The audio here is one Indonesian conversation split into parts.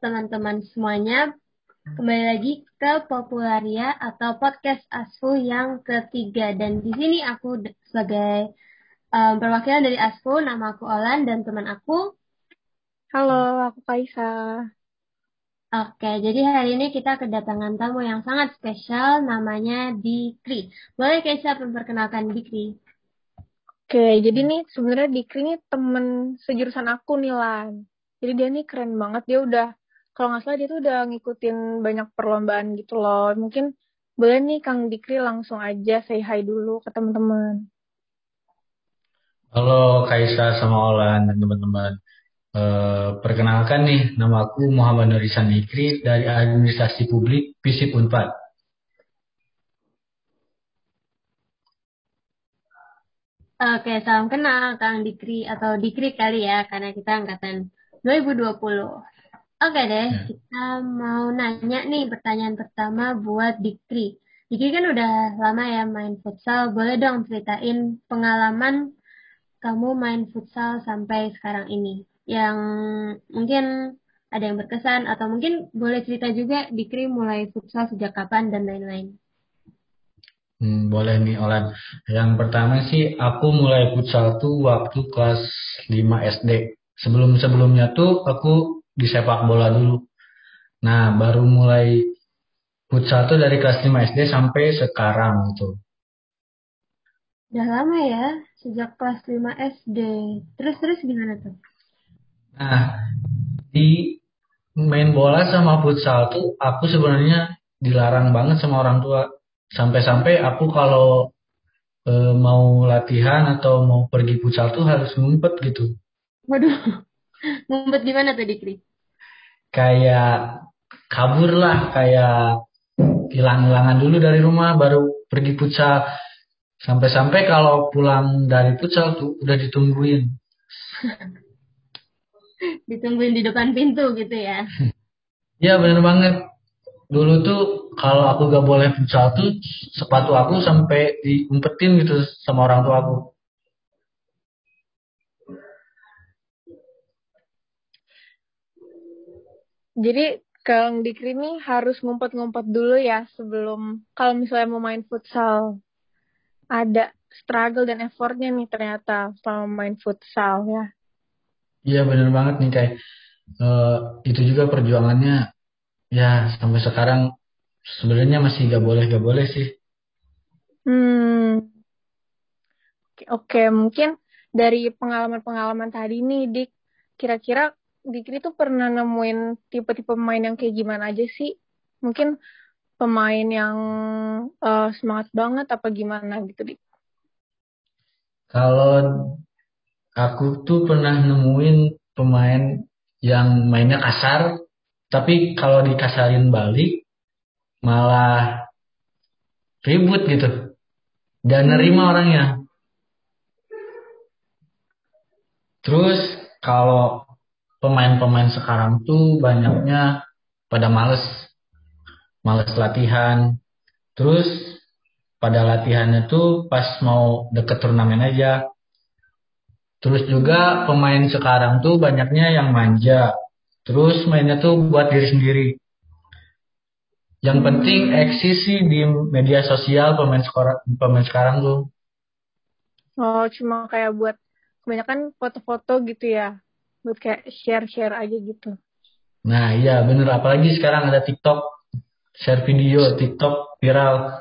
teman-teman semuanya. Kembali lagi ke Popularia atau podcast ASFU yang ketiga. Dan di sini aku sebagai um, perwakilan dari ASFU, nama aku Olan dan teman aku. Halo, aku Kaisa. Oke, jadi hari ini kita kedatangan tamu yang sangat spesial, namanya Dikri. Boleh Kaisa memperkenalkan Dikri? Oke, jadi nih sebenarnya Dikri nih temen sejurusan aku nih Lan. Jadi dia nih keren banget, dia udah kalau nggak salah dia tuh udah ngikutin banyak perlombaan gitu loh. Mungkin boleh nih Kang Dikri langsung aja say hi dulu ke teman-teman. Halo Kaisa sama Olan dan teman-teman. E, perkenalkan nih, nama aku Muhammad Nurisan Dikri dari Administrasi Publik FISIP Unpad. Oke, salam kenal Kang Dikri atau Dikri kali ya, karena kita angkatan 2020. Oke deh, ya. kita mau nanya nih pertanyaan pertama buat Dikri. Dikri kan udah lama ya main futsal, boleh dong ceritain pengalaman kamu main futsal sampai sekarang ini. Yang mungkin ada yang berkesan atau mungkin boleh cerita juga Dikri mulai futsal sejak kapan dan lain-lain. Hmm, boleh nih Olan. Yang pertama sih aku mulai futsal tuh waktu kelas 5 SD sebelum sebelumnya tuh aku di sepak bola dulu. Nah, baru mulai futsal tuh dari kelas 5 SD sampai sekarang gitu. Udah lama ya, sejak kelas 5 SD. Terus-terus gimana tuh? Nah, di main bola sama futsal tuh aku sebenarnya dilarang banget sama orang tua. Sampai-sampai aku kalau e, mau latihan atau mau pergi futsal tuh harus ngumpet gitu. Waduh, ngumpet gimana tuh Dikri? Kayak kabur lah, kayak hilang-hilangan dulu dari rumah, baru pergi futsal. Sampai-sampai kalau pulang dari futsal tuh udah ditungguin. ditungguin di depan pintu gitu ya? Iya bener banget. Dulu tuh kalau aku gak boleh futsal tuh sepatu aku sampai diumpetin gitu sama orang tua aku. Jadi Kang Dikri ini harus ngumpet-ngumpet dulu ya sebelum kalau misalnya mau main futsal. Ada struggle dan effortnya nih ternyata selama main futsal ya. Iya bener banget nih kayak uh, itu juga perjuangannya ya sampai sekarang sebenarnya masih gak boleh gak boleh sih. Hmm. Oke, mungkin dari pengalaman-pengalaman tadi nih, Dik, kira-kira Dikri tuh pernah nemuin tipe-tipe pemain yang kayak gimana aja sih? Mungkin pemain yang uh, semangat banget apa gimana gitu, Dik? Kalau aku tuh pernah nemuin pemain yang mainnya kasar, tapi kalau dikasarin balik malah ribut gitu. Dan nerima hmm. orangnya. Terus kalau pemain-pemain sekarang tuh banyaknya pada males. Males latihan. Terus pada latihannya tuh pas mau deket turnamen aja. Terus juga pemain sekarang tuh banyaknya yang manja. Terus mainnya tuh buat diri sendiri. Yang penting eksis sih di media sosial pemain sekarang pemain sekarang tuh. Oh cuma kayak buat kebanyakan foto-foto gitu ya buat kayak share-share aja gitu. Nah iya bener apalagi sekarang ada TikTok share video TikTok viral.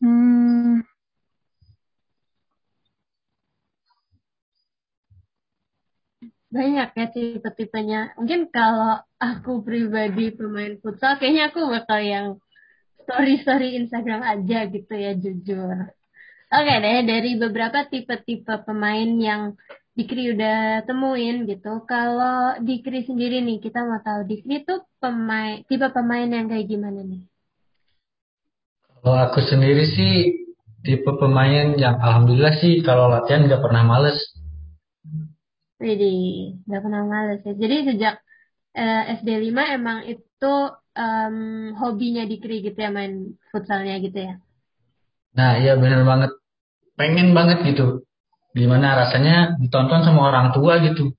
Hmm. Banyak ya tipe-tipenya. Mungkin kalau aku pribadi pemain futsal, kayaknya aku bakal yang story-story Instagram aja gitu ya jujur. Oke deh, dari beberapa tipe-tipe pemain yang Dikri udah temuin gitu. Kalau Dikri sendiri nih, kita mau tahu Dikri tuh pemain tipe pemain yang kayak gimana nih? Kalau aku sendiri sih tipe pemain yang alhamdulillah sih kalau latihan nggak pernah males. Jadi nggak pernah males ya. Jadi sejak eh, SD 5 emang itu um, hobinya Dikri gitu ya main futsalnya gitu ya. Nah iya bener banget. Pengen banget gitu gimana rasanya ditonton sama orang tua gitu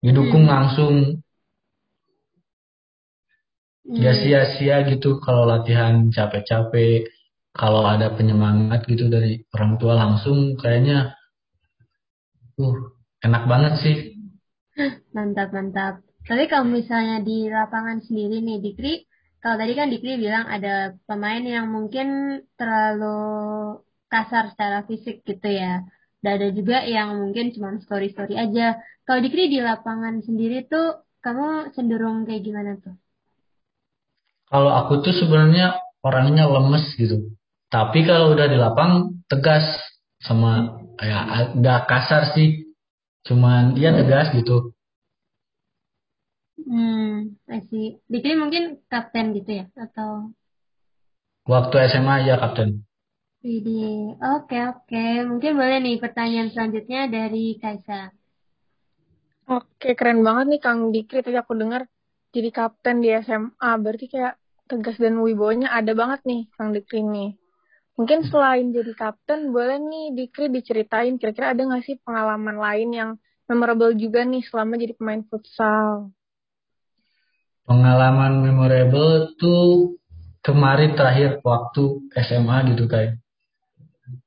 didukung hmm. langsung Gak Hmm. sia-sia gitu kalau latihan capek-capek, kalau ada penyemangat gitu dari orang tua langsung kayaknya uh enak banget sih. Mantap, mantap. Tapi kalau misalnya di lapangan sendiri nih, Dikri, kalau tadi kan Dikri bilang ada pemain yang mungkin terlalu kasar secara fisik gitu ya. Dan ada juga yang mungkin cuma story-story aja. Kalau Dikri di lapangan sendiri tuh, kamu cenderung kayak gimana tuh? Kalau aku tuh sebenarnya orangnya lemes gitu. Tapi kalau udah di lapang tegas sama ya nggak kasar sih. Cuman dia tegas gitu. Hmm, I see. Dikri mungkin kapten gitu ya? Atau Waktu SMA ya kapten. Widih, oke oke. Mungkin boleh nih pertanyaan selanjutnya dari Kaisa. Oke, keren banget nih Kang Dikri. Tadi aku dengar jadi kapten di SMA. Berarti kayak tegas dan wibawanya ada banget nih Kang Dikri nih. Mungkin selain jadi kapten, boleh nih Dikri diceritain kira-kira ada nggak sih pengalaman lain yang memorable juga nih selama jadi pemain futsal? Pengalaman memorable tuh kemarin terakhir waktu SMA gitu kayak.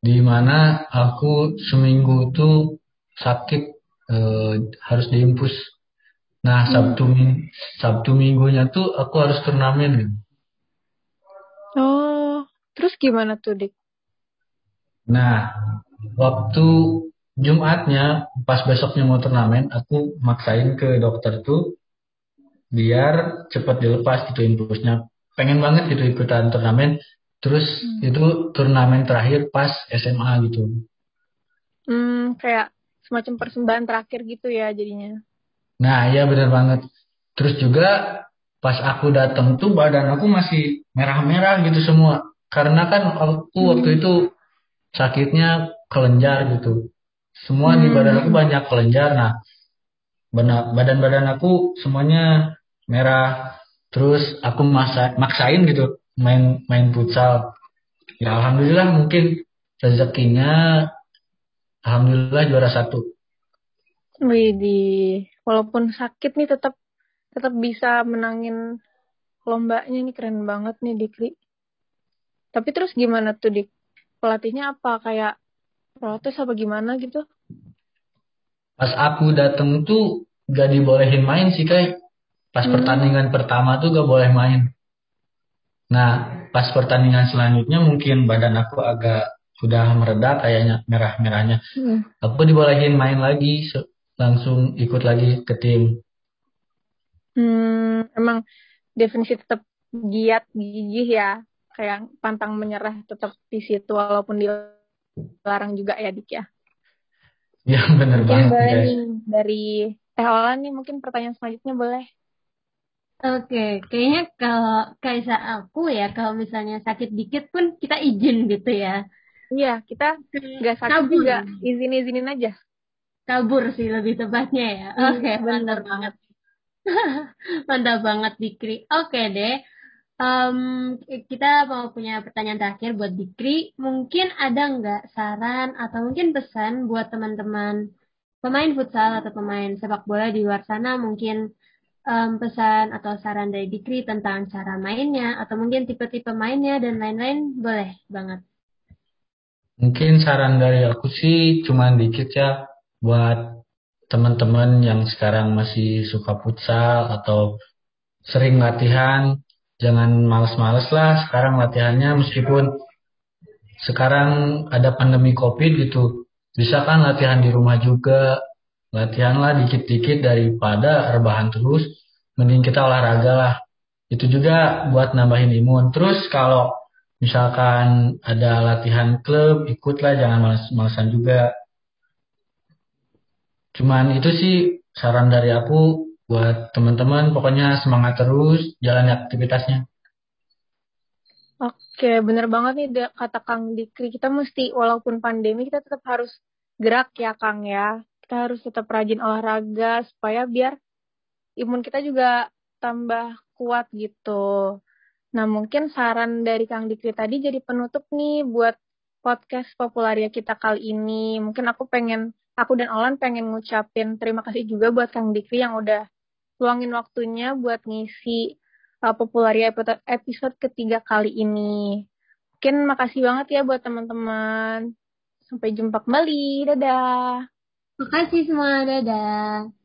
Di mana aku seminggu tuh sakit eh, harus diimpus. Nah Sabtu Ming- Sabtu minggunya tuh aku harus turnamen. Oh, terus gimana tuh Dik? Nah, waktu Jumatnya, pas besoknya mau turnamen, aku maksain ke dokter tuh biar cepet dilepas gitu impulsnya. Pengen banget gitu ikutan turnamen. Terus itu turnamen terakhir pas SMA gitu. Hmm, kayak semacam persembahan terakhir gitu ya jadinya. Nah, iya bener banget. Terus juga pas aku datang tuh badan aku masih merah-merah gitu semua. Karena kan aku waktu itu sakitnya kelenjar gitu. Semua di badan aku banyak kelenjar. Nah, badan-badan aku semuanya merah. Terus aku masa, maksain gitu main main futsal. Ya alhamdulillah mungkin rezekinya alhamdulillah juara satu. Widih, walaupun sakit nih tetap tetap bisa menangin lombanya nih keren banget nih Dikri. Tapi terus gimana tuh Dik? Pelatihnya apa kayak protes apa gimana gitu? Pas aku dateng tuh gak dibolehin main sih kayak pas pertandingan pertama tuh gak boleh main. Nah pas pertandingan selanjutnya mungkin badan aku agak sudah mereda kayaknya merah-merahnya. Hmm. Aku dibolehin main lagi langsung ikut lagi ke tim. Hmm, emang definisi tetap giat gigih ya, kayak pantang menyerah tetap di situ walaupun dilarang juga ya Dik ya. Ya Mungkin banget boleh kayak. nih dari Teh Olan nih mungkin pertanyaan selanjutnya boleh. Oke, kayaknya kalau Kaisa aku ya, kalau misalnya sakit dikit pun kita izin gitu ya. Iya, kita nggak sakit Kabur. juga izin-izinin aja. Kabur sih lebih tepatnya ya. Iya, Oke, bener mantap banget. Mantap banget Dikri. Oke deh. Em, kita mau punya pertanyaan terakhir buat Dikri. Mungkin ada nggak saran atau mungkin pesan buat teman-teman pemain futsal atau pemain sepak bola di luar sana mungkin em, pesan atau saran dari Dikri tentang cara mainnya atau mungkin tipe-tipe mainnya dan lain-lain boleh banget. Mungkin saran dari aku sih cuman dikit ya buat teman-teman yang sekarang masih suka futsal atau sering latihan, jangan males-males lah sekarang latihannya meskipun sekarang ada pandemi covid gitu. Bisa kan latihan di rumah juga, latihanlah dikit-dikit daripada rebahan terus, mending kita olahraga lah. Itu juga buat nambahin imun. Terus kalau misalkan ada latihan klub, ikutlah jangan males-malesan juga. Cuman itu sih saran dari aku buat teman-teman pokoknya semangat terus jalani aktivitasnya. Oke, bener banget nih kata Kang Dikri. Kita mesti, walaupun pandemi, kita tetap harus gerak ya Kang ya. Kita harus tetap rajin olahraga supaya biar imun kita juga tambah kuat gitu. Nah, mungkin saran dari Kang Dikri tadi jadi penutup nih buat podcast Popularia kita kali ini. Mungkin aku pengen, aku dan Olan pengen ngucapin terima kasih juga buat Kang Dikri yang udah luangin waktunya buat ngisi uh, Popularia episode ketiga kali ini. Mungkin makasih banget ya buat teman-teman. Sampai jumpa kembali. Dadah. Makasih semua. Dadah.